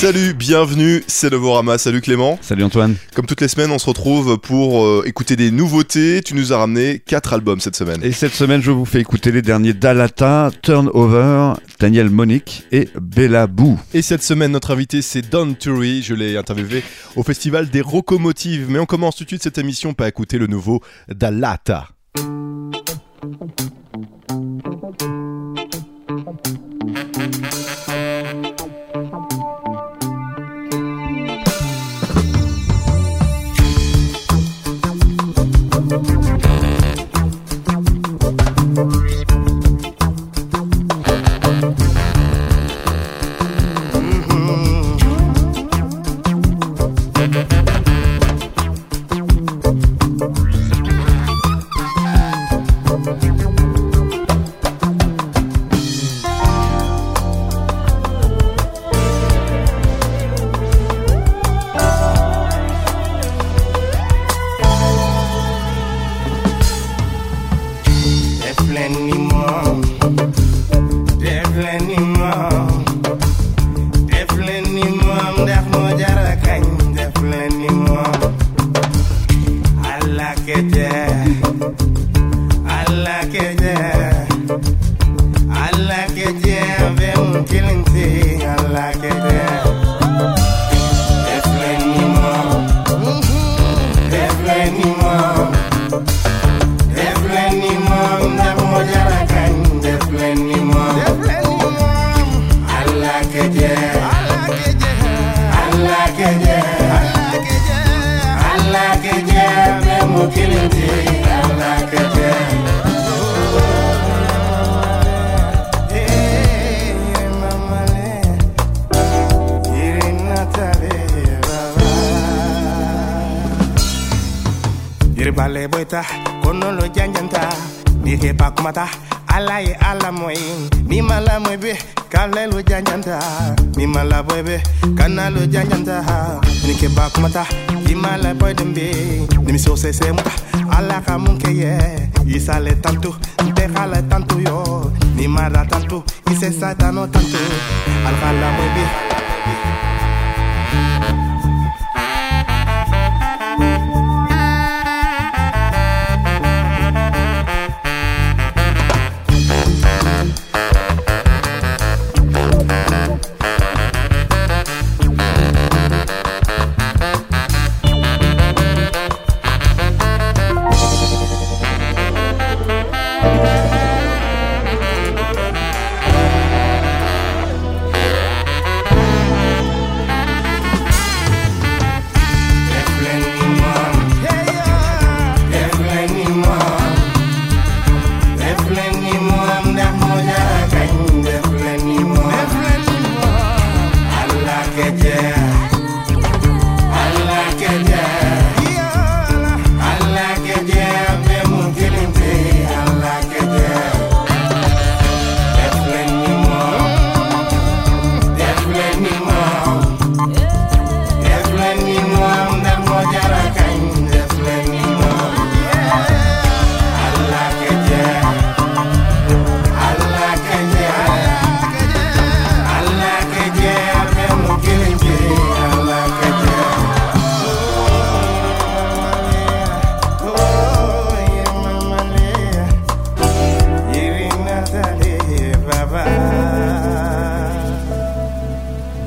Salut, bienvenue, c'est Novorama. Salut Clément. Salut Antoine. Comme toutes les semaines, on se retrouve pour euh, écouter des nouveautés. Tu nous as ramené 4 albums cette semaine. Et cette semaine, je vous fais écouter les derniers Dalata, Turnover, Daniel Monique et Bella Boo. Et cette semaine, notre invité, c'est Don Turi. Je l'ai interviewé au Festival des Rocomotives. Mais on commence tout de suite cette émission par écouter le nouveau Dalata. Thank you. Boyta kono lo janjanta ni he pakumata ala ye ala moy mi mala moy be kale lo janjanta mi mala boy be kana lo janjanta ni ke pakumata i mala boy dembe ni mi so se se muta ala ka mun ke ye. I sale tanto te khala tanto yo. Ni mara tanto i se satano tanto al khala moy be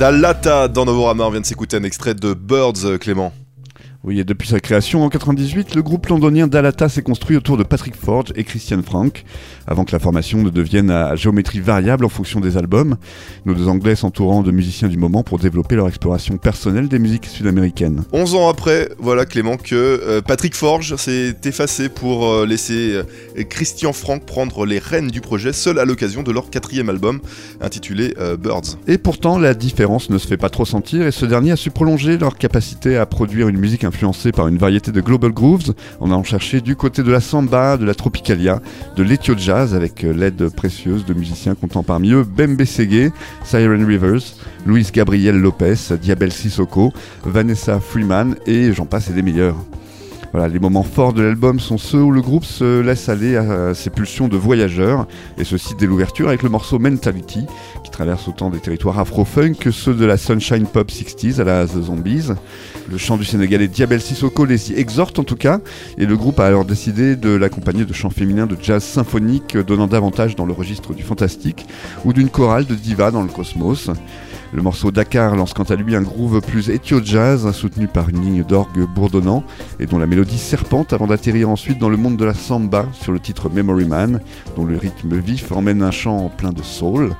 Dalata dans Novorama, on vient de s'écouter un extrait de Birds, Clément. Oui, et depuis sa création en 98, le groupe londonien Dalata s'est construit autour de Patrick Forge et Christian Frank, avant que la formation ne devienne à géométrie variable en fonction des albums, nos deux Anglais s'entourant de musiciens du moment pour développer leur exploration personnelle des musiques sud-américaines. 11 ans après, voilà Clément, que euh, Patrick Forge s'est effacé pour euh, laisser euh, Christian Frank prendre les rênes du projet, seul à l'occasion de leur quatrième album, intitulé euh, Birds. Et pourtant, la différence ne se fait pas trop sentir, et ce dernier a su prolonger leur capacité à produire une musique influencé par une variété de global grooves, en allant chercher du côté de la samba, de la tropicalia, de l'ethio jazz avec euh, l'aide précieuse de musiciens comptant parmi eux Bembe Segué, Siren Rivers, Luis Gabriel Lopez, Diabel Sissoko, Vanessa Freeman et j'en passe et des meilleurs. Voilà, les moments forts de l'album sont ceux où le groupe se laisse aller à ses pulsions de voyageurs, et ceci dès l'ouverture avec le morceau Mentality, qui traverse autant des territoires afro-funk que ceux de la Sunshine Pop 60s à la The Zombies. Le chant du Sénégalais Diabel Sissoko les y exhorte en tout cas, et le groupe a alors décidé de l'accompagner de chants féminins de jazz symphonique, donnant davantage dans le registre du fantastique, ou d'une chorale de diva dans le cosmos. Le morceau Dakar lance quant à lui un groove plus éthio-jazz, soutenu par une ligne d'orgue bourdonnant, et dont la mélodie serpente avant d'atterrir ensuite dans le monde de la samba sur le titre Memory Man, dont le rythme vif emmène un chant plein de soul.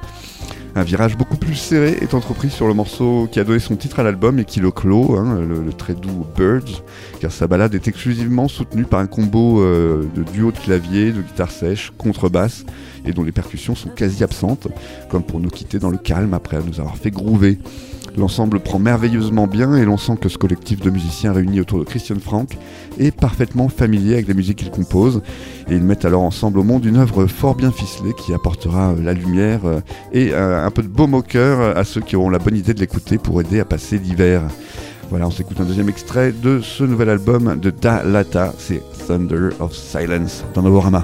Un virage beaucoup plus serré est entrepris sur le morceau qui a donné son titre à l'album et qui le clôt, hein, le, très doux Birds, car sa balade est exclusivement soutenue par un combo euh, de duo de clavier, de guitare sèche, contrebasse, et dont les percussions sont quasi absentes, comme pour nous quitter dans le calme après nous avoir fait groover. L'ensemble prend merveilleusement bien et l'on sent que ce collectif de musiciens réunis autour de Christian Frank est parfaitement familier avec la musique qu'il compose et ils mettent alors ensemble au monde une œuvre fort bien ficelée qui apportera euh, la lumière euh, et euh, un peu de baume au cœur à ceux qui auront la bonne idée de l'écouter pour aider à passer l'hiver. Voilà, on s'écoute un deuxième extrait de ce nouvel album de Da Lata, c'est Thunder of Silence dans Novorama.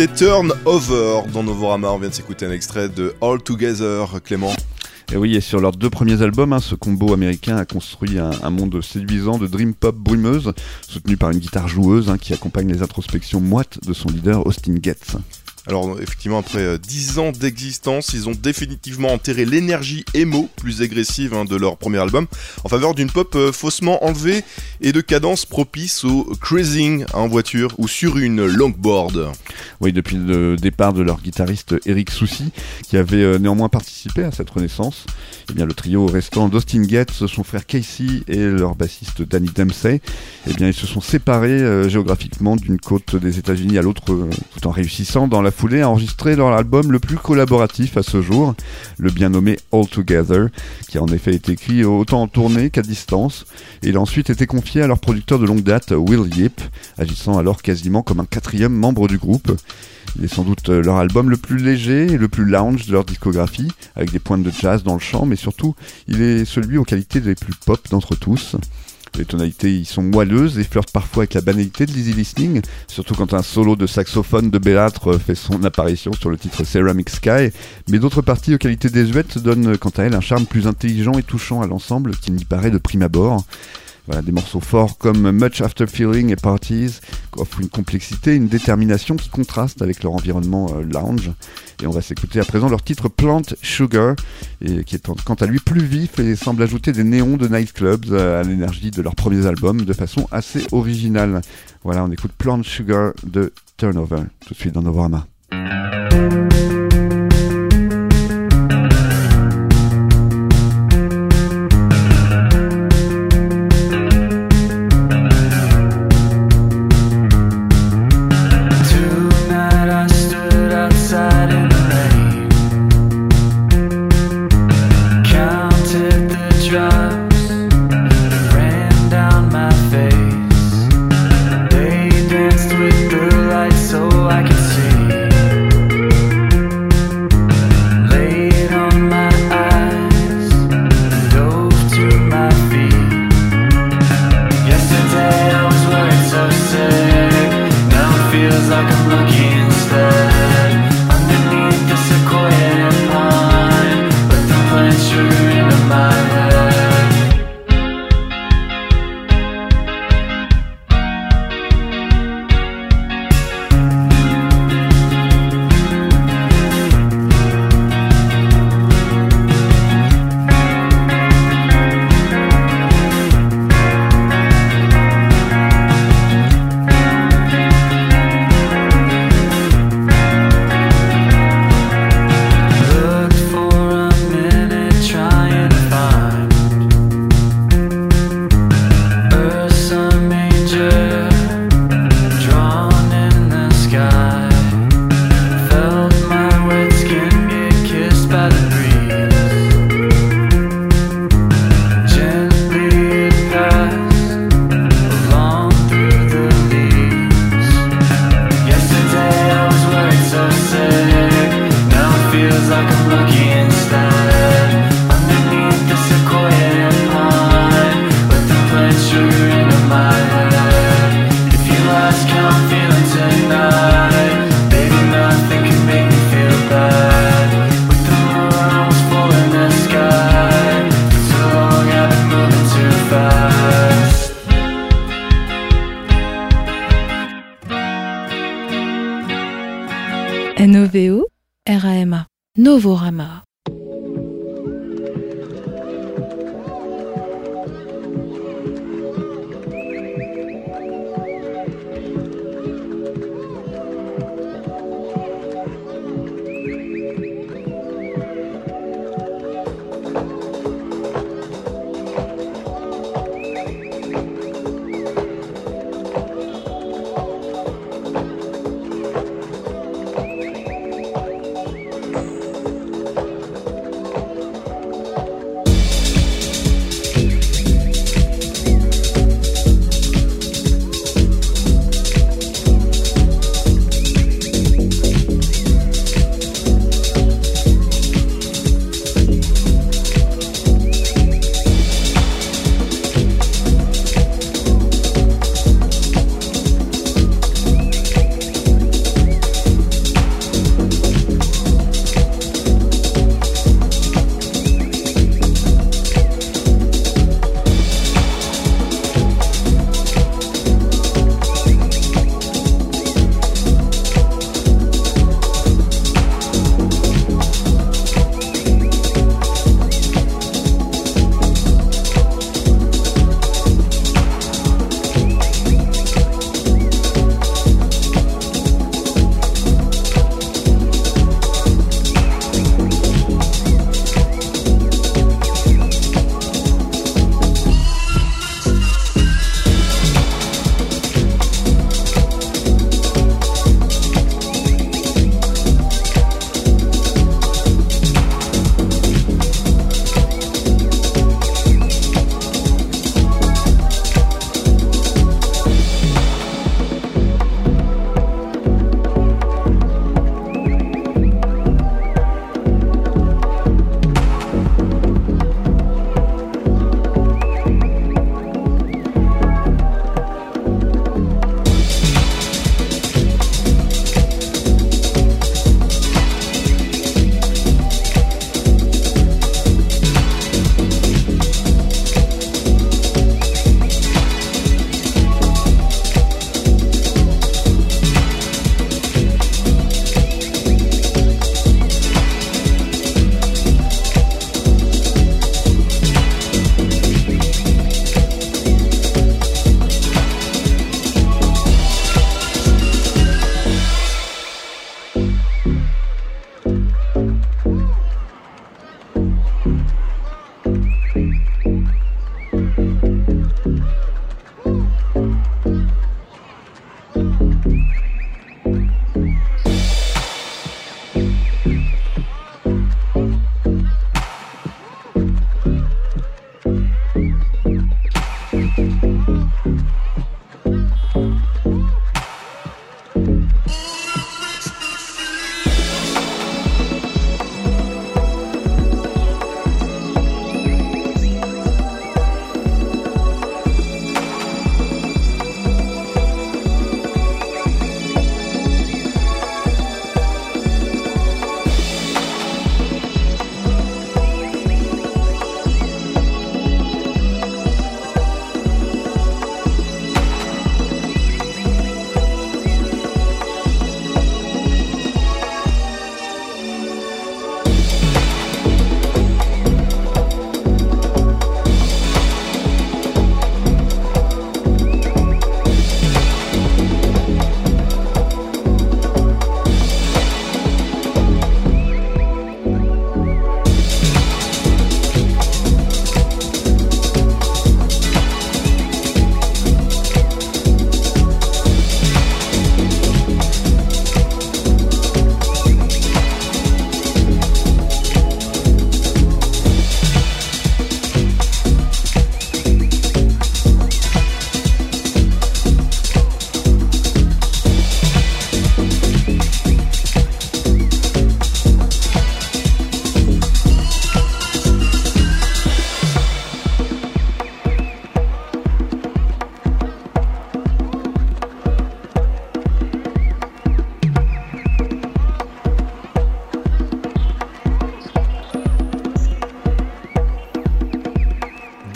C'était Turn dans Novorama. On vient de s'écouter un extrait de All Together, Clément. Et oui, et sur leurs deux premiers albums, hein, ce combo américain a construit un, un monde séduisant de dream pop brumeuse, soutenu par une guitare joueuse hein, qui accompagne les introspections moites de son leader Austin Getz. Alors effectivement, après euh, 10 ans d'existence, ils ont définitivement enterré l'énergie emo plus agressive hein, de leur premier album en faveur d'une pop euh, faussement enlevée et de cadence propice au cruising en voiture ou sur une longboard. Oui, depuis le départ de leur guitariste Eric Soucy, qui avait euh, néanmoins participé à cette renaissance, eh le trio restant d'Austin Getz, son frère Casey et leur bassiste Danny Dempsey, eh bien, ils se sont séparés euh, géographiquement d'une côte des États-Unis à l'autre, euh, tout en réussissant dans la foulée à enregistrer leur album le plus collaboratif à ce jour, le bien nommé All Together, qui a en effet été écrit autant en tournée qu'à distance. Il a ensuite été confié à leur producteur de longue date, Will Yip, agissant alors quasiment comme un quatrième membre du groupe. Il est sans doute euh, leur album le plus léger et le plus lounge de leur discographie, avec des pointes de jazz dans le chant, mais surtout, il est celui aux qualités les plus pop d'entre tous. Les tonalités y sont moelleuses et flirtent parfois avec la banalité de l'easy listening, surtout quand un solo de saxophone de Bellâtre fait son apparition sur le titre Ceramic Sky, mais d'autres parties aux qualités désuètes donnent quant à elles un charme plus intelligent et touchant à l'ensemble qu'il n'y paraît de prime abord. Voilà, des morceaux forts comme Much After Feeling et Parties offrent une complexité, une détermination qui contraste avec leur environnement euh, lounge. Et on va s'écouter à présent leur titre Plant Sugar, qui est quant à lui plus vif et semble ajouter des néons de nightclubs euh, à l'énergie de leurs premiers albums de façon assez originale. Voilà, on écoute Plant Sugar de Turnover tout de suite dans Novorama.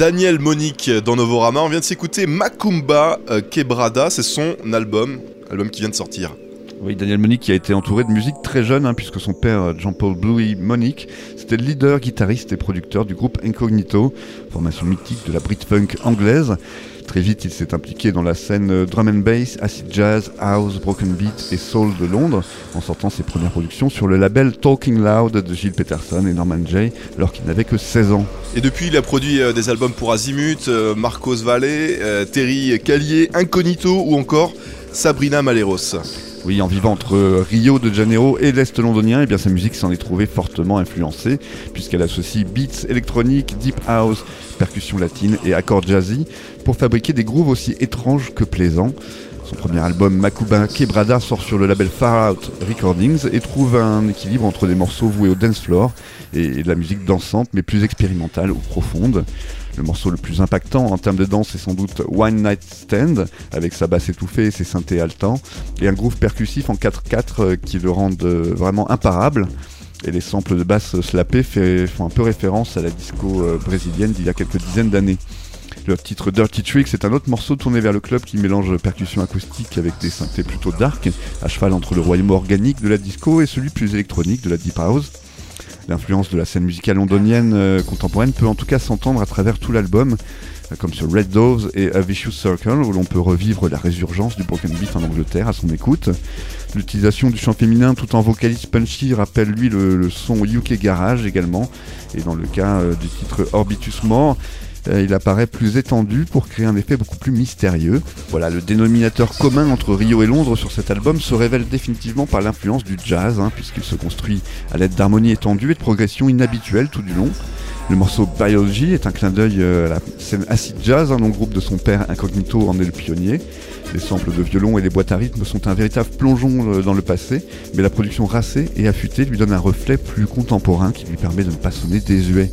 Daniel Monique dans Novorama. On vient de s'écouter Macumba euh, Quebrada, c'est son album, album qui vient de sortir. Oui, Daniel Monique qui a été entouré de musique très jeune, hein, puisque son père, euh, Jean-Paul Bluey Monique, c'était le leader, guitariste et producteur du groupe Incognito, formation mythique de la Brit-Funk anglaise. Très vite, il s'est impliqué dans la scène euh, drum and bass, acid jazz, house, broken beat et soul de Londres, en sortant ses premières productions sur le label Talking Loud de Gilles Peterson et Norman Jay, alors qu'il n'avait que 16 ans. Et depuis, il a produit euh, des albums pour Azimut, euh, Marcos Valle, Terry Callier, Incognito ou encore Sabrina Maleros. Oui, en vivant entre Rio de Janeiro et l'Est londonien, eh bien, sa musique s'en est trouvée fortement influencée, puisqu'elle associe beats électroniques, deep house, percussions latines et accords jazzy pour fabriquer des grooves aussi étranges que plaisants. Son premier album Makuba Quebrada sort sur le label Far Out Recordings et trouve un équilibre entre des morceaux voués au dance floor et de la musique dansante mais plus expérimentale ou profonde. Le morceau le plus impactant en termes de danse est sans doute One Night Stand, avec sa basse étouffée et ses synthés haletants, et un groove percussif en 4-4 euh, qui le rendent euh, vraiment imparable. Et les samples de basse slappés font un peu référence à la disco euh, brésilienne d'il y a quelques dizaines d'années. Le titre Dirty Tricks est un autre morceau tourné vers le club qui mélange percussion acoustique avec des synthés plutôt dark, à cheval entre le royaume organique de la disco et celui plus électronique de la deep house. L'influence de la scène musicale londonienne euh, contemporaine peut en tout cas s'entendre à travers tout l'album, euh, comme sur Red Doves et A Vicious Circle, où l'on peut revivre la résurgence du broken beat en Angleterre à son écoute. L'utilisation du chant féminin tout en vocalise punchy rappelle lui le, son UK Garage également, et dans le cas euh, du titre Orbitus euh, il apparaît plus étendu pour créer un effet beaucoup plus mystérieux. Voilà, le dénominateur commun entre Rio et Londres sur cet album se révèle définitivement par l'influence du jazz, hein, puisqu'il se construit à l'aide d'harmonies étendues et de progressions inhabituelles tout du long. Le morceau Biology est un clin d'œil euh, à la scène acid jazz, hein, dont le groupe de son père Incognito en est le pionnier. Les samples de violon et les boîtes à rythme sont un véritable plongeon euh, dans le passé, mais la production racée et affûtée lui donne un reflet plus contemporain qui lui permet de ne pas sonner désuet.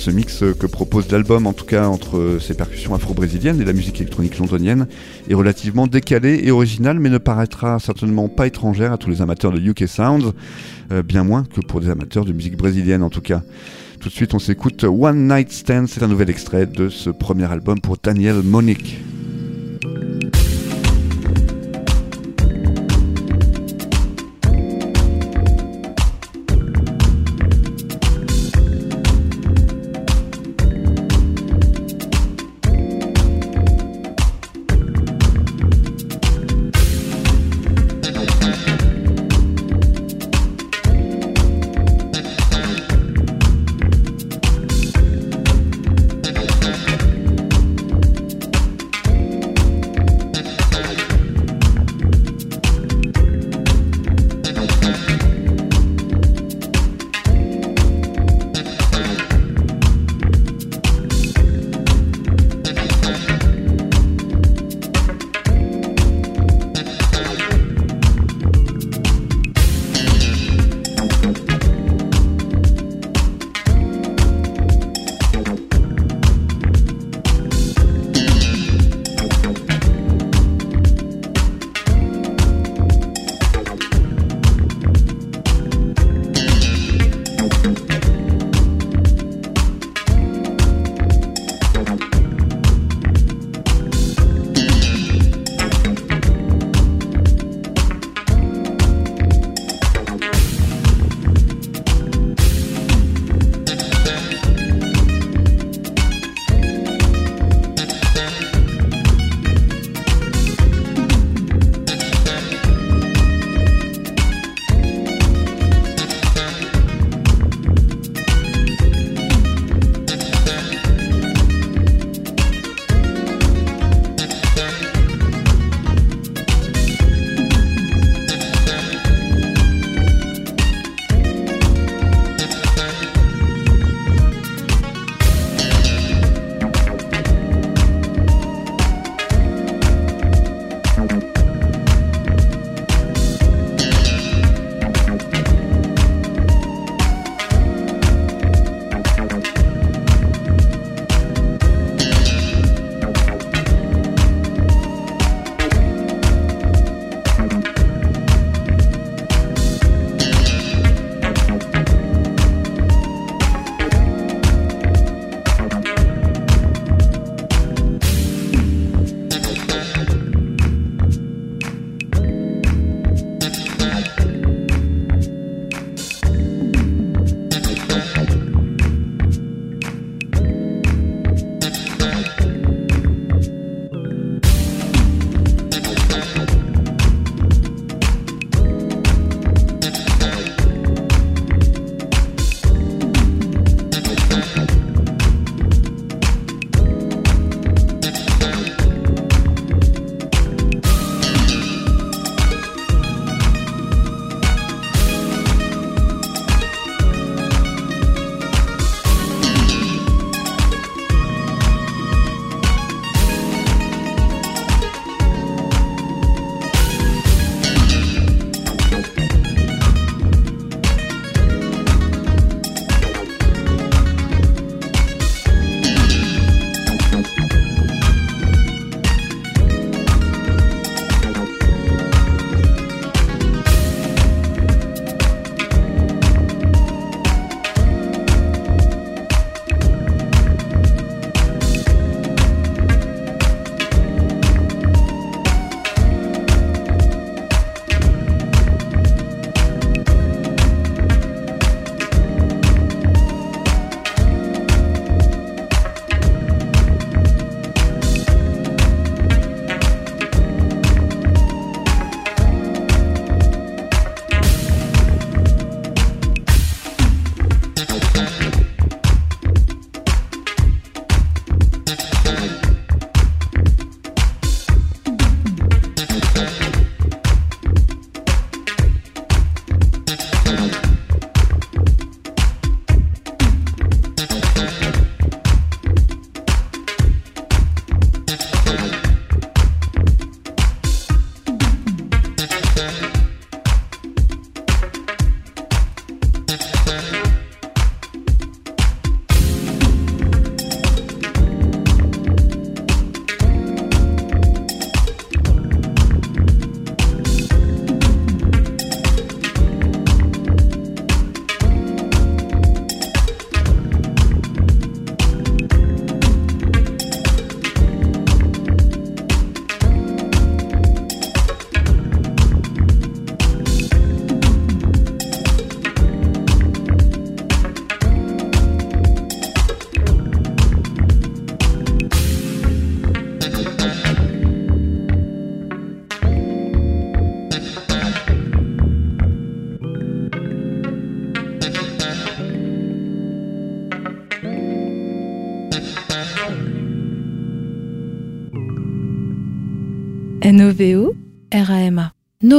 Ce mix que propose l'album, en tout cas entre ses percussions afro-brésiliennes et la musique électronique londonienne, est relativement décalé et original, mais ne paraîtra certainement pas étrangère à tous les amateurs de UK Sounds, euh, bien moins que pour des amateurs de musique brésilienne en tout cas. Tout de suite, on s'écoute One Night Stand, c'est un nouvel extrait de ce premier album pour Daniel Monique.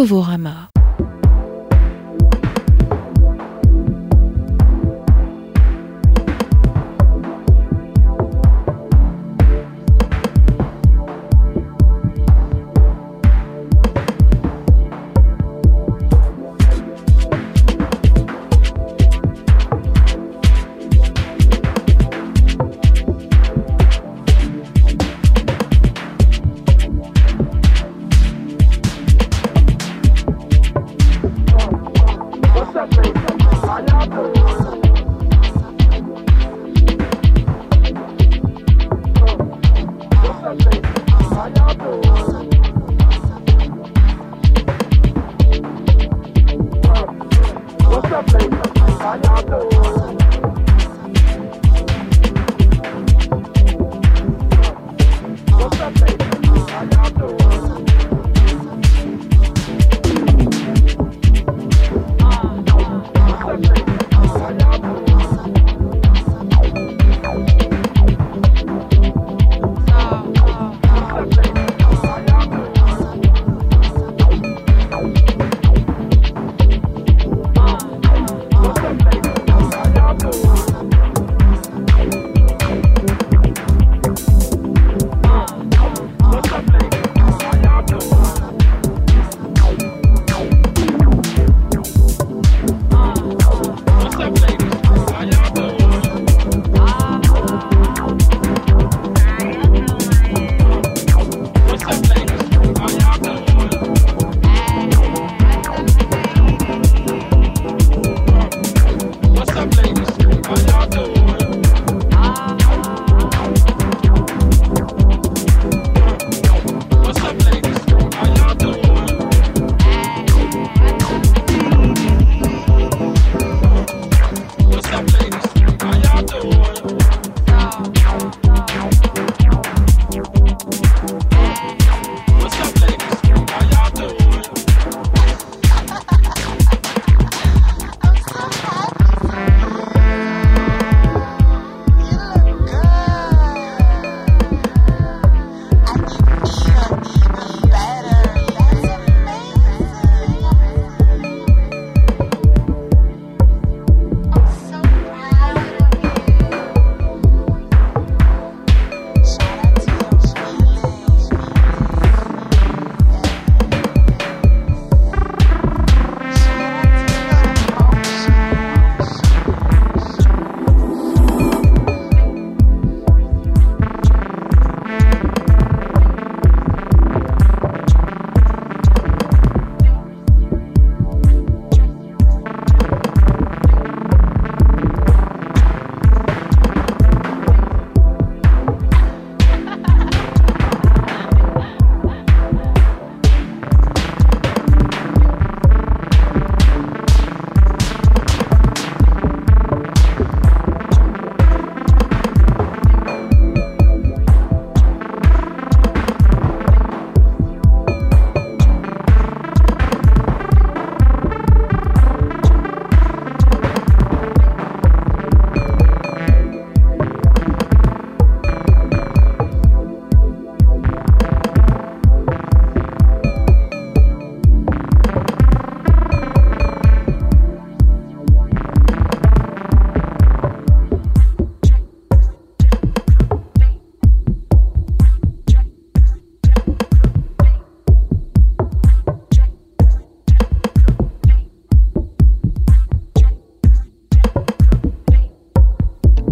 Novorama.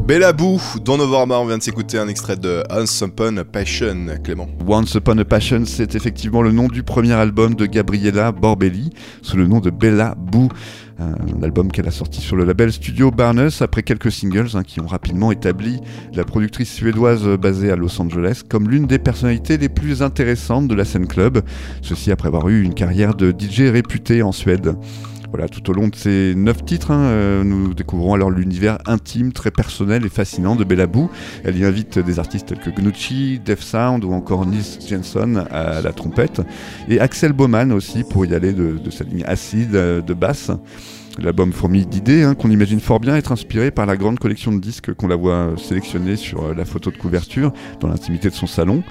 Bella Boo, dans Novorama, on vient de s'écouter un extrait de Once Upon a Passion, Clément. Once Upon a Passion, c'est effectivement le nom du premier album de Gabriella Borbelli, sous le nom de Bella Boo. Un album qu'elle a sorti sur le label Studio Barnes après quelques singles hein, qui ont rapidement établi la productrice suédoise basée à Los Angeles comme l'une des personnalités les plus intéressantes de la scène club. Ceci après avoir eu une carrière de DJ réputée en Suède. Voilà, tout au long de ces neuf titres, hein, euh, nous découvrons alors l'univers intime, très personnel et fascinant de Bella Boo. Elle y invite des artistes tels que Gnucci, Def Sound ou encore Nils Jensen à la trompette et Axel Baumann aussi pour y aller de, de sa ligne acide euh, de basse. L'album fourmille d'idées hein, qu'on imagine fort bien être inspiré par la grande collection de disques qu'on la voit sélectionner sur euh, la photo de couverture dans l'intimité de son salon.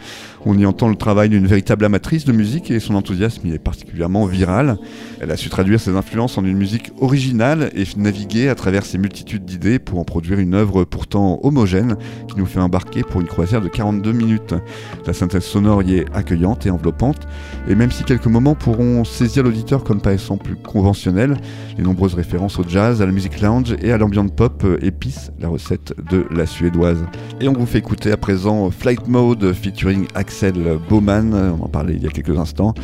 On y entend le travail d'une véritable amatrice de musique et son enthousiasme y est particulièrement viral. Elle a su traduire ses influences en une musique originale et naviguer à travers ces multitudes d'idées pour en produire une œuvre pourtant homogène qui nous fait embarquer pour une croisière de 42 minutes. La synthèse sonore y est accueillante et enveloppante et même si quelques moments pourront saisir l'auditeur comme paraissant plus conventionnels, les nombreuses références au jazz, à la musique lounge et à l'ambiance pop épicent la recette de la suédoise. Et on vous fait écouter à présent Flight Mode featuring Axel Bowman, on en parlait il y a quelques instants.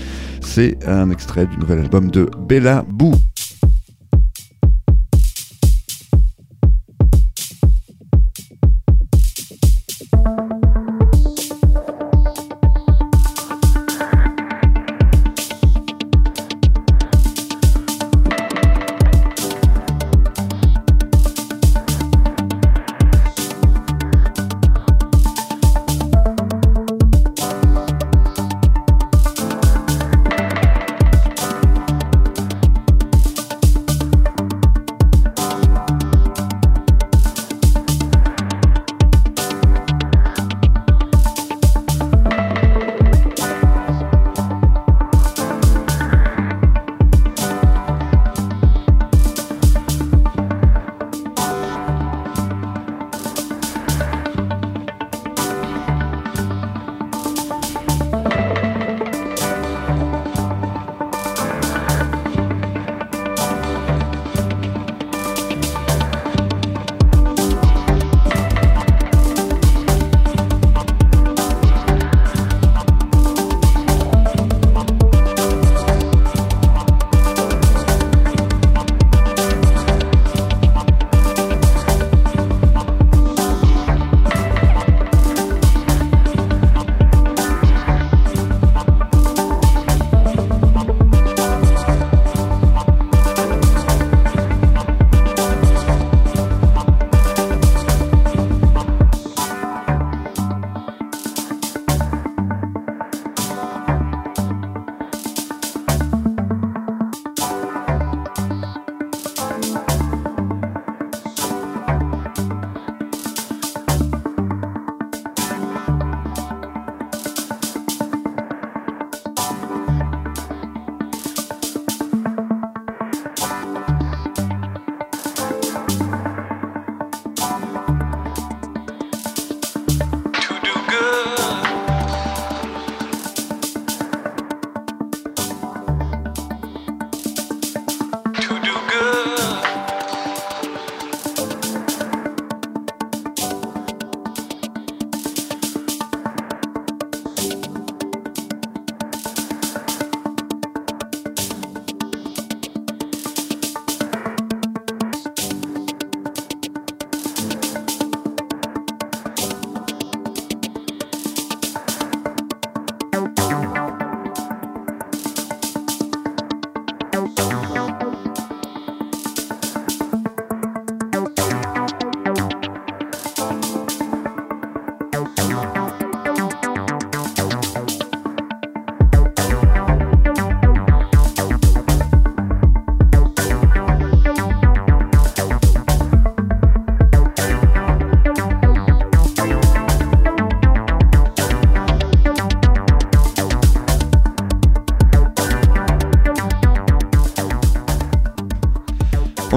C'est un extrait du nouvel album de Bella Boo.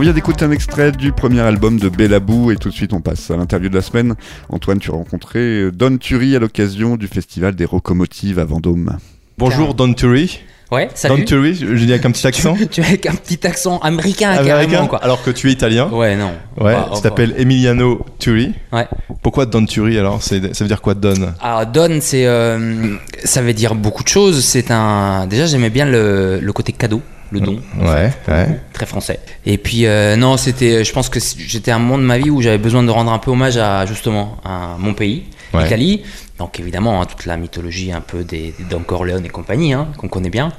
Vient d'écouter un extrait du premier album de Bellabou et tout de suite on passe à l'interview de la semaine. Antoine, tu as rencontré Don Turi à l'occasion du festival des Rocomotives à Vendôme. Bonjour Don Turi. Ouais, Don salut. Turi, je je dis avec un petit accent. tu es avec un petit accent américain, Américain, carrément, quoi. alors que tu es italien. Ouais, non. Ouais, Bah, tu t'appelles Emiliano Turi. Ouais. Pourquoi Don Turi alors? Ça veut dire quoi Don? Alors, Don, c'est, euh, ça veut dire beaucoup de choses. C'est un. Déjà, j'aimais bien le, le côté cadeau, le don. Ouais, ouais. Très français. Et puis, euh, non, c'était. Je pense que j'étais à un moment de ma vie où j'avais besoin de rendre un peu hommage à justement à mon pays, Ouais. l'Italie. Donc, évidemment, hein, toute la mythologie un peu des, des Don Corleone et compagnie, hein, qu'on connaît bien.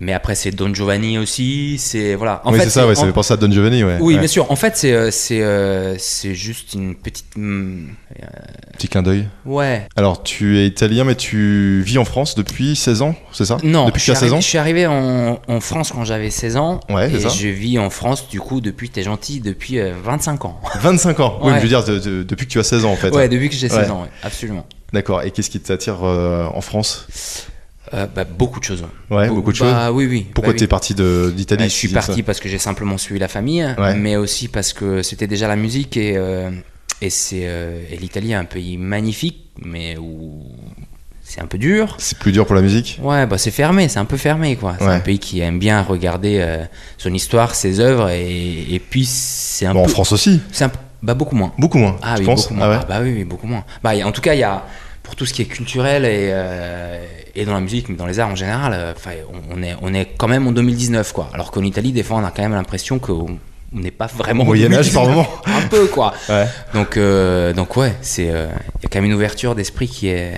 Mais après, c'est Don Giovanni aussi. C'est voilà. En oui, c'est ça, ouais, ça en- fait penser à Don Giovanni, ouais. Oui, Ouais. bien sûr. En fait, c'est euh, c'est euh, c'est juste une petite. hmm, Petit clin d'œil. Ouais. Alors, tu es italien, mais tu vis en France depuis 16 ans, c'est ça? Non. Depuis je que tu suis as 16 arrivé- ans? Je suis arrivé en, en France quand j'avais 16 ans. Ouais, et ça. je vis en France du coup depuis. T'es gentil depuis euh, 25 ans. 25 ans? Oui, mais je veux dire, de- de- depuis que tu as 16 ans, en fait. Ouais, depuis que j'ai 16 Ouais. ans. ouais, absolument. D'accord. Et qu'est-ce qui t'attire euh, en France? Euh, bah, beaucoup de choses. Ouais, beaucoup de choses. Bah, oui, oui. Pourquoi Bah, oui. t'es parti de- d'Italie Bah, je suis tu parti parce que j'ai simplement suivi la famille, Ouais. mais aussi parce que c'était déjà la musique et, euh, et, c'est, euh, l'Italie est un pays magnifique, mais où c'est un peu dur. C'est plus dur pour la musique? Ouais, bah c'est fermé, c'est un peu fermé quoi. C'est Ouais. un pays qui aime bien regarder euh, son histoire, ses œuvres et, et puis c'est un Bon, peu. en France aussi. c'est un- bah beaucoup moins. Beaucoup moins. Ah tu oui, penses? beaucoup moins. Ah ouais? Ah bah oui, oui, beaucoup moins. Bah, y a- en tout cas, il y a pour tout ce qui est culturel et, euh, et dans la musique, mais dans les arts en général, euh, on, est, on est quand même en 2019, quoi. Alors qu'en Italie, des fois, on a quand même l'impression qu'on on n'est pas vraiment Au en Moyen Âge, par 2019. moment. Un peu, quoi. Ouais. Donc, euh, donc ouais, c'est, il y a quand même une ouverture d'esprit qui est,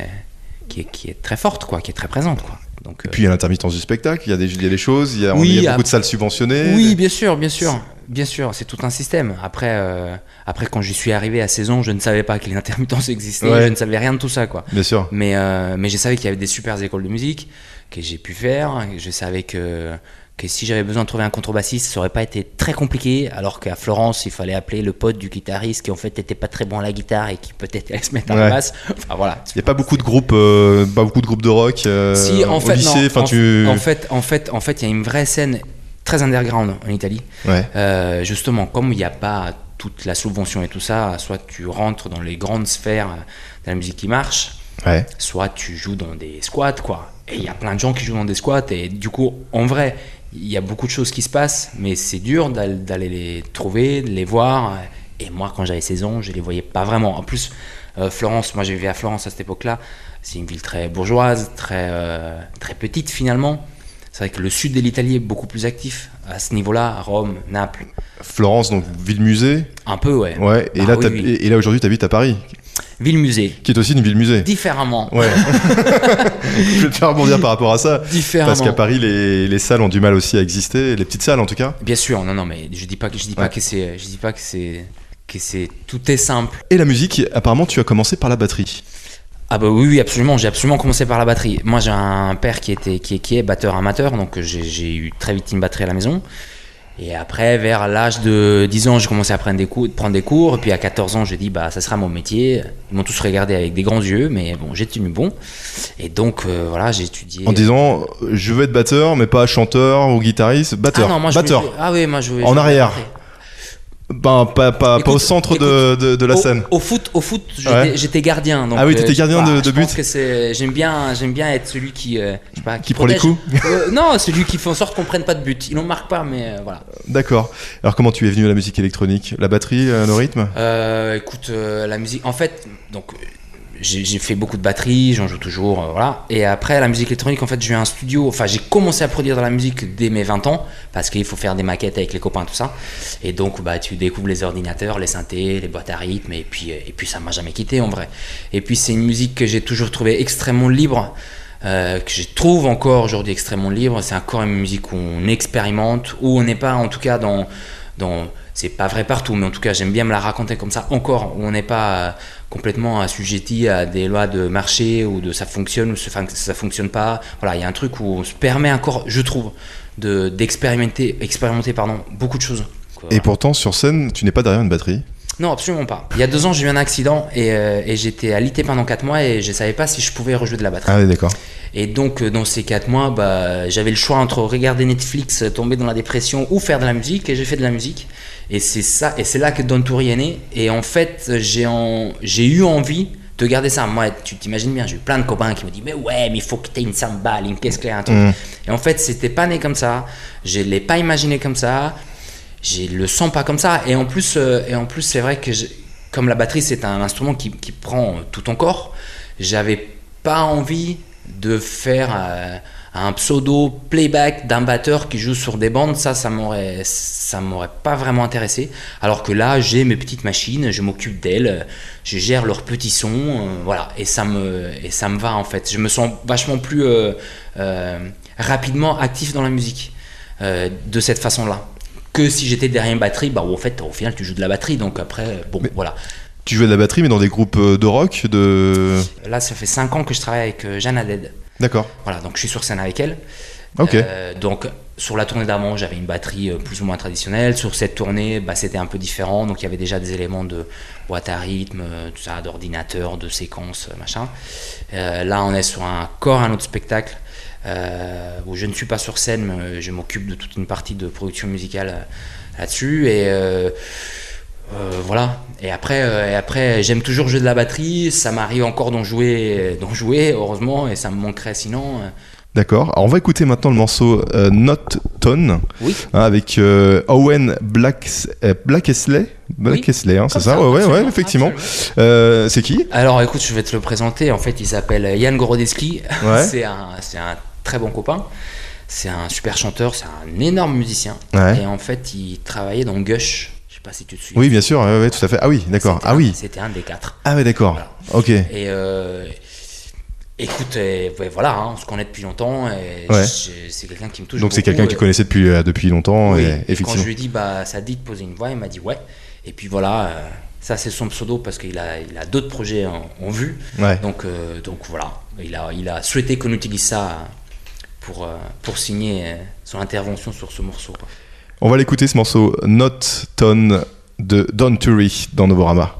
qui est, qui est très forte, quoi, qui est très présente, quoi. Donc, Et puis il y a l'intermittence du spectacle, il y a des, il y a des choses, il y a, Oui, il y a beaucoup de salles subventionnées. Oui, bien sûr, bien sûr. Bien sûr, c'est tout un système. Après, euh, après quand j'y suis arrivé à 16 ans, je ne savais pas que l'intermittence existait, Ouais. je ne savais rien de tout ça, quoi. Bien sûr. Mais, euh, mais je savais qu'il y avait des super écoles de musique que j'ai pu faire. Je savais que, que si j'avais besoin de trouver un contrebassiste, ça aurait pas été très compliqué. Alors qu'à Florence, il fallait appeler le pote du guitariste qui en fait était pas très bon à la guitare et qui peut-être allait se mettre à la Ouais. basse. Enfin voilà. Il n'y a pas beaucoup de groupes, euh, pas beaucoup de groupes de rock euh, si en au fait, lycée. non, en, tu. en fait, en fait, en fait, il y a une vraie scène très underground en Italie. Ouais. Euh, justement, comme il n'y a pas toute la subvention et tout ça, soit tu rentres dans les grandes sphères de la musique qui marche, Ouais. soit tu joues dans des squats, quoi. Et il y a plein de gens qui jouent dans des squats, et du coup, en vrai, il y a beaucoup de choses qui se passent, mais c'est dur d'al- d'aller les trouver, de les voir. Et moi, quand j'avais 16 ans, je les voyais pas vraiment. En plus, euh, Florence, moi j'ai vécu à Florence à cette époque-là, c'est une ville très bourgeoise, très, euh, très petite finalement. C'est vrai que le sud de l'Italie est beaucoup plus actif à ce niveau-là, Rome, Naples. Florence, donc ville-musée? Un peu, ouais. Ouais. Et Ah là, oui, et là aujourd'hui, tu habites à Paris, Ville-musée. qui est aussi une ville-musée. Différemment. Ouais. je vais te faire rebondir par rapport à ça. Différemment. Parce qu'à Paris, les, les salles ont du mal aussi à exister, les petites salles en tout cas. Bien sûr, non, non, mais je dis pas que je dis Ouais. pas que c'est, je dis pas que c'est, que c'est tout est simple. Et la musique, apparemment, tu as commencé par la batterie. Ah bah oui, oui, absolument. J'ai absolument commencé par la batterie. Moi, j'ai un père qui était, qui est, qui est batteur amateur, donc j'ai eu très vite une batterie à la maison. Et après, vers l'âge de 10 ans, j'ai commencé à prendre des cours, prendre des cours. Et puis à 14 ans, j'ai dit, bah, ça sera mon métier. Ils m'ont tous regardé avec des grands yeux, mais bon, j'ai tenu bon. Et donc, euh, voilà, j'ai étudié. En disant, je veux être batteur, mais pas chanteur ou guitariste. Batteur. ah non, moi, je batteur. voulais- ah oui, moi, je voulais- En je voulais arrière. Ben, pas, pas, pas au centre de, de, de la au, scène. Au foot, au foot, j'étais, Ouais. gardien. Donc, Ah oui, t'étais euh, gardien sais de- but. j'aime bien, j'aime bien être celui qui, euh, je sais pas, Qui prend les coups Euh, Non, celui qui fait en sorte qu'on prenne pas de but. Il en marque pas, mais euh, voilà. D'accord. Alors, comment tu es venu à la musique électronique? La batterie, le rythme? Euh, écoute, la musique. En fait, donc. J'ai fait beaucoup de batterie, j'en joue toujours, euh, voilà. Et après, la musique électronique, en fait, j'ai un studio. Enfin, j'ai commencé à produire de la musique dès mes 20 ans, parce qu'il faut faire des maquettes avec les copains, tout ça. Et donc, bah, tu découvres les ordinateurs, les synthés, les boîtes à rythme, et puis, euh, et puis ça m'a jamais quitté, en vrai. Et puis, c'est une musique que j'ai toujours trouvée extrêmement libre, euh, que je trouve encore aujourd'hui extrêmement libre. C'est encore une musique où on expérimente, où on n'est pas, en tout cas, dans. C'est pas vrai partout, mais en tout cas, j'aime bien me la raconter comme ça, encore, où on n'est pas euh, complètement assujetti à des lois de marché ou de ça fonctionne ou ça, fonctionne pas. Voilà, il y a un truc où on se permet encore, je trouve, de d'expérimenter, expérimenter pardon, beaucoup de choses. Et pourtant, sur scène, tu n'es pas derrière une batterie. Non, absolument pas. Il y a deux ans, j'ai eu un accident et, euh, et j'étais alité pendant quatre mois et je savais pas si je pouvais rejouer de la batterie. Ah oui, d'accord. Et donc, euh, dans ces quatre mois, bah, j'avais le choix entre regarder Netflix, euh, tomber dans la dépression ou faire de la musique. Et j'ai fait de la musique. Et c'est ça, et c'est là que Don Touri est né. Et en fait, j'ai en, eu envie de garder ça. Moi, tu t'imagines bien, j'ai eu plein de copains qui me disent Mais ouais, mais il faut que tu aies une samba, une caisse claire, un truc. Mm. Et en fait, c'était pas né comme ça. Je l'ai pas imaginé comme ça. Je le sens pas comme ça. Et en plus, euh, et en plus c'est vrai que comme la batterie, c'est un instrument qui, prend tout ton corps, j'avais pas envie de faire euh, un pseudo playback d'un batteur qui joue sur des bandes. Ça, ça m'aurait, ça m'aurait pas vraiment intéressé. Alors que là, j'ai mes petites machines, je m'occupe d'elles, je gère leurs petits sons, euh, voilà. Et ça me, et ça me va en fait. Je me sens vachement plus euh, euh, rapidement actif dans la musique euh, de cette façon-là. Que si j'étais derrière une batterie, bah, en fait, au final, tu joues de la batterie, donc après, bon, Mais- voilà. Tu jouais de la batterie, mais dans des groupes euh, de rock, de. Là, ça fait 5 ans que je travaille avec euh, Jeanne Haddad. D'accord. Voilà, donc je suis sur scène avec elle. Ok. Euh, donc sur la tournée d'avant, j'avais une batterie plus ou moins traditionnelle. Sur cette tournée, bah, c'était un peu différent. Donc il y avait déjà des éléments de boîte à rythme, tout ça, d'ordinateur, de séquences, euh, machin. Euh, là, on est sur un corps un autre spectacle euh, où je ne suis pas sur scène, mais euh, je m'occupe de toute une partie de production musicale euh, là-dessus. Et euh, euh, voilà. Et après, et après j'aime toujours jouer de la batterie. Ça m'arrive encore d'en jouer, d'en jouer, heureusement, et ça me manquerait sinon. D'accord. Alors on va écouter maintenant le morceau euh, Not Tone Oui. hein, avec euh, Owen Black euh, Blackesley. Blackesley, hein, c'est ça, ça, Ouais, ouais, effectivement. c'est qui? Alors écoute, je vais te le présenter. En fait, il s'appelle Yann Gorodeski. Ouais. c'est un, c'est un très bon copain. C'est un super chanteur, c'est un énorme musicien. Ouais. Et en fait, il travaillait dans Gush. Je sais pas si tu te souviens. Oui, bien sûr, ouais, ouais, tout à fait. Ah oui, d'accord. Ah un- oui. C'était un des quatre. Ah ouais, d'accord. Voilà. Ok. Et euh, écoute, voilà, hein, on se connaît depuis longtemps. Et c'est quelqu'un qui me touche. Donc c'est quelqu'un que tu connaissais depuis, euh, depuis longtemps. Oui, et, et quand effectivement. je lui ai dit, bah, ça dit de poser une voix, il m'a dit ouais. Et puis voilà, euh, ça c'est son pseudo parce qu'il a, il a d'autres projets en, en vue. Ouais. Donc, euh, donc voilà, il a, il a souhaité qu'on utilise ça pour, euh, pour signer euh, son intervention sur ce morceau. On va l'écouter ce morceau Not Tone de Don Turi dans Novorama.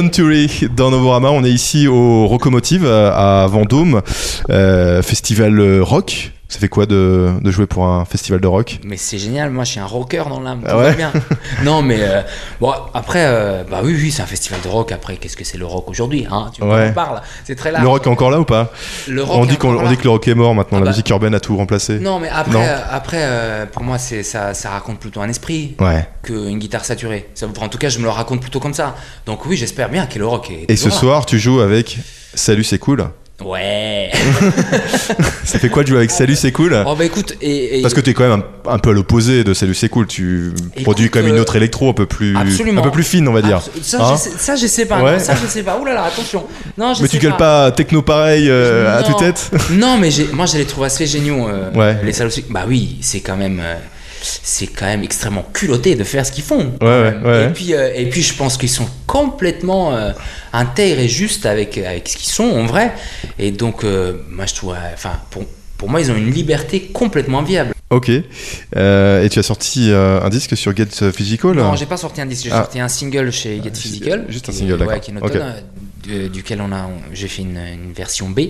Don Turi dans Novorama. On est ici au Rocomotive euh, à Vendôme, euh, festival euh, rock. Ça fait quoi de, de jouer pour un festival de rock? Mais c'est génial, moi je suis un rocker dans l'âme, Ah ouais? bien. Non mais euh, bon après, euh, bah oui oui c'est un festival de rock. Après qu'est-ce que c'est le rock aujourd'hui hein? Tu Ouais. m'en parles, c'est très large. Le rock est encore là ou pas? Le rock On dit qu'on dit que le rock est mort maintenant. Ah la bah. musique urbaine a tout remplacé. Non mais après, Non. euh, après pour moi c'est ça, ça raconte plutôt un esprit Ouais. qu'une guitare saturée. Ça, en tout cas je me le raconte plutôt comme ça. Donc oui j'espère bien que le rock est. Et ce là. soir, tu joues avec Salut, c'est cool. Ouais. Ça fait quoi de jouer avec Salut, c'est cool oh bah écoute et, et- Parce que t'es quand même un, un peu à l'opposé de Salut, c'est cool. Tu Écoute, produis quand même une euh, autre électro un peu plus, Absolument. un peu plus fine, on va dire. Ça, Hein je sais, ça je sais pas. Ouais. non, ça je sais pas. Ouh là là attention. Non je Mais sais tu gueules pas techno pareil euh, à toute tête Non, mais moi je les trouve assez géniaux. euh, Ouais. Les salauds. Bah oui, c'est quand même. euh, c'est quand même extrêmement culotté de faire ce qu'ils font. quand Ouais, ouais, même. ouais. Et puis, euh, et puis je pense qu'ils sont complètement euh, intègres et justes avec, avec ce qu'ils sont en vrai. Et donc, euh, moi je trouve, enfin, pour, pour moi, ils ont une liberté complètement viable. Ok. Euh, et tu as sorti euh, un disque sur Get Physical Non, j'ai pas sorti un disque, j'ai Ah. sorti un single chez Get c'est- Physical. juste un single, ouais, d'accord. qui est de- duquel on a, j'ai fait une, une version B.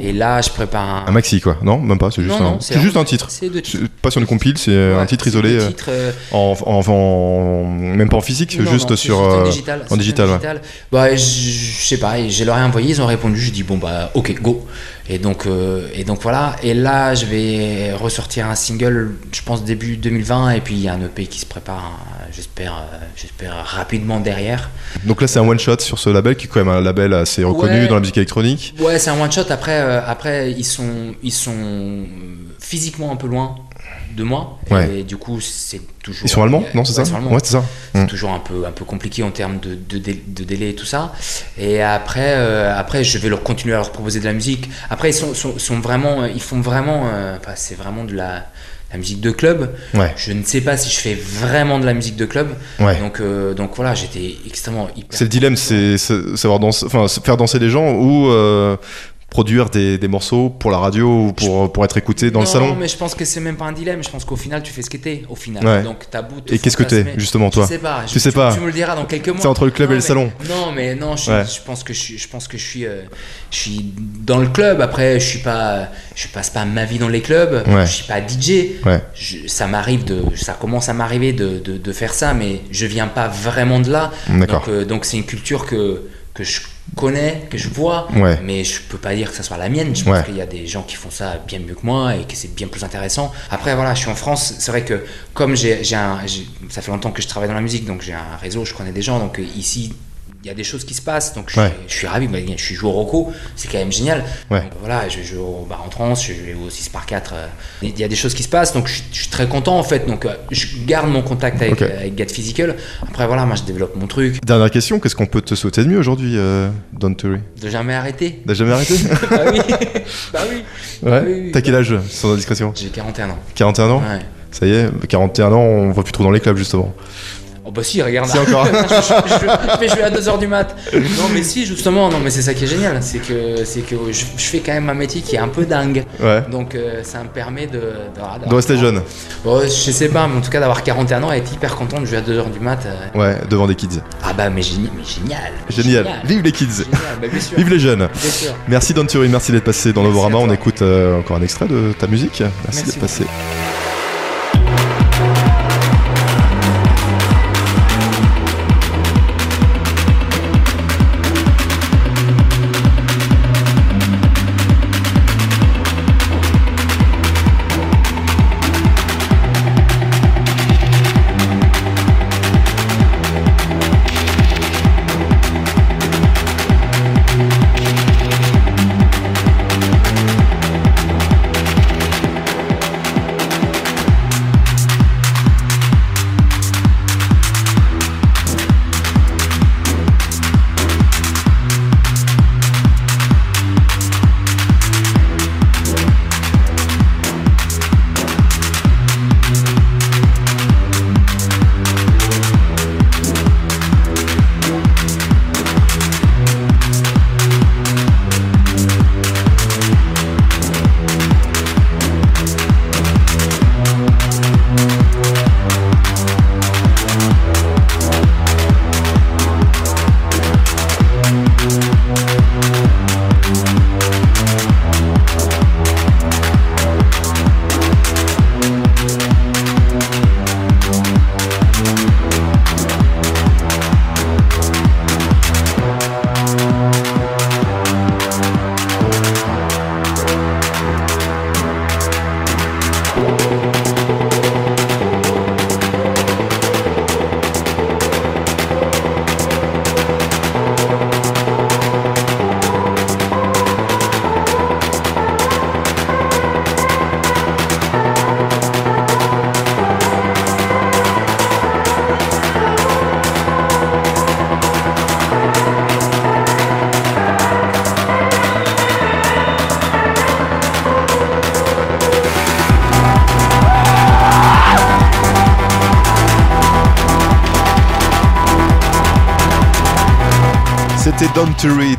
Et là, je prépare un. Un maxi quoi Non, même pas. C'est juste, Non, un... non, c'est juste un titre. C'est Pas sur une compile, c'est euh, un titre isolé. euh, titres, euh, En, en, en- même pas en physique, Non, juste sur en euh, digital. en digital, ouais. Bah, je je sais pas, je leur ai envoyé, ils ont répondu, j'ai dit bon bah ok go. Et donc euh, et donc voilà. Et là, je vais ressortir un single, je pense début 2020, et puis il y a un EP qui se prépare, j'espère, euh, j'espère rapidement derrière. Donc là, c'est un one shot sur ce label qui est quand même un label assez reconnu Ouais. dans la musique électronique. Ouais, c'est un one shot. Après, euh, après ils sont ils sont euh, physiquement un peu loin de moi. Ouais. Et du coup, c'est toujours. Ils sont allemands, non C'est ouais, ça. Ouais, c'est ça. c'est Mm. toujours un peu, un peu compliqué en termes de, de, dé- de délai et tout ça. Et après, euh, après, je vais leur continuer à leur proposer de la musique. Après, ils sont, sont, sont vraiment, ils font vraiment, euh, c'est vraiment de la, la musique de club. Ouais. Je ne sais pas si je fais vraiment de la musique de club. Ouais. Donc, euh, donc voilà, j'étais extrêmement hyper. C'est le dilemme, c'est savoir danser, enfin faire danser les gens ou euh, produire des, des morceaux pour la radio ou pour, pour être écouté dans le Non, salon. mais je pense que c'est même pas un dilemme. Je pense qu'au final, tu fais ce que t'es. Au final, Ouais. donc t'as beau te Et qu'est-ce que t'es, justement, toi Je sais pas. Tu sais pas. Tu me le diras dans quelques mois. C'est entre le club Non, et le mais- salon. Non, mais non, je, Ouais. je pense que je suis, je pense que je suis, euh, je suis dans le club. Après, je suis pas, je passe pas ma vie dans les clubs. Ouais. Je suis pas DJ. Ouais. Je- ça m'arrive de, ça commence à m'arriver de, de, de faire ça, mais je viens pas vraiment de là. D'accord. Donc, euh, donc c'est une culture que que je connais, que je vois, Ouais. mais je peux pas dire que ça soit la mienne. Je pense Ouais. qu'il y a des gens qui font ça bien mieux que moi et que c'est bien plus intéressant. Après, voilà, je suis en France. C'est vrai que comme j'ai, j'ai un, j'ai- ça fait longtemps que je travaille dans la musique, donc j'ai un réseau, je connais des gens. Donc ici, il y a des choses qui se passent. Donc je, Ouais. suis, je suis ravi. Je suis joué au Rocco, c'est quand même génial. Ouais. Donc, voilà, je joue au bar en trans, je joue au 6 par 4 Il y a des choses qui se passent, donc je, suis- je suis très content en fait. Donc euh, je garde mon contact avec, Ok. euh, avec Get Physical. Après, voilà, moi je développe mon truc, Dernière question, qu'est-ce qu'on peut te souhaiter de mieux aujourd'hui, euh, Don Terry de jamais arrêter. T'as jamais arrêté bah oui, bah oui. Ouais. Oui, oui. T'as quel âge, sans indiscrétion? J'ai 41 ans. 41 ans? Ouais. Ça y est, 41 ans, on voit plus trop dans les clubs justement. Oh bah si, regarde. Si, encore. je, à 2h du mat. Non mais si, justement, non mais c'est ça qui est génial, c'est que, c'est que je, je fais quand même un métier qui est un peu dingue. Ouais. Donc euh, ça me permet de... de, rester jeune. Bon, je sais pas, mais en tout cas d'avoir 41 ans et être hyper content de jouer à 2h du mat. euh, Ouais, devant des kids. Ah bah mais, géni- mais génial. Génial. Vive les kids. Génial, bah bien sûr. Vive les jeunes. Bien sûr. Merci Don merci d'être passé dans Merci Novorama. à On écoute euh, encore un extrait de ta musique. Merci, Merci d'être passé.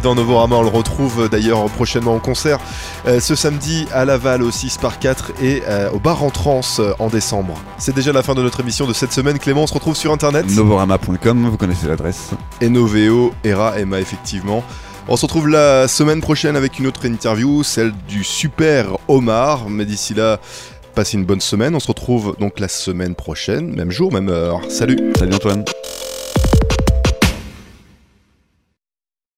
Dans Novorama, on le retrouve euh, d'ailleurs prochainement en concert euh, ce samedi à Laval au 6 par 4 et euh, au bar en euh, en décembre. C'est déjà la fin de notre émission de cette semaine. Clément, on se retrouve sur internet. Novorama.com, vous connaissez l'adresse. Et Noveo, Era, Emma effectivement. On se retrouve la semaine prochaine avec une autre interview, celle du super Omar. Mais d'ici là, passez une bonne semaine. On se retrouve donc la semaine prochaine, même jour, même heure. Salut Salut Antoine.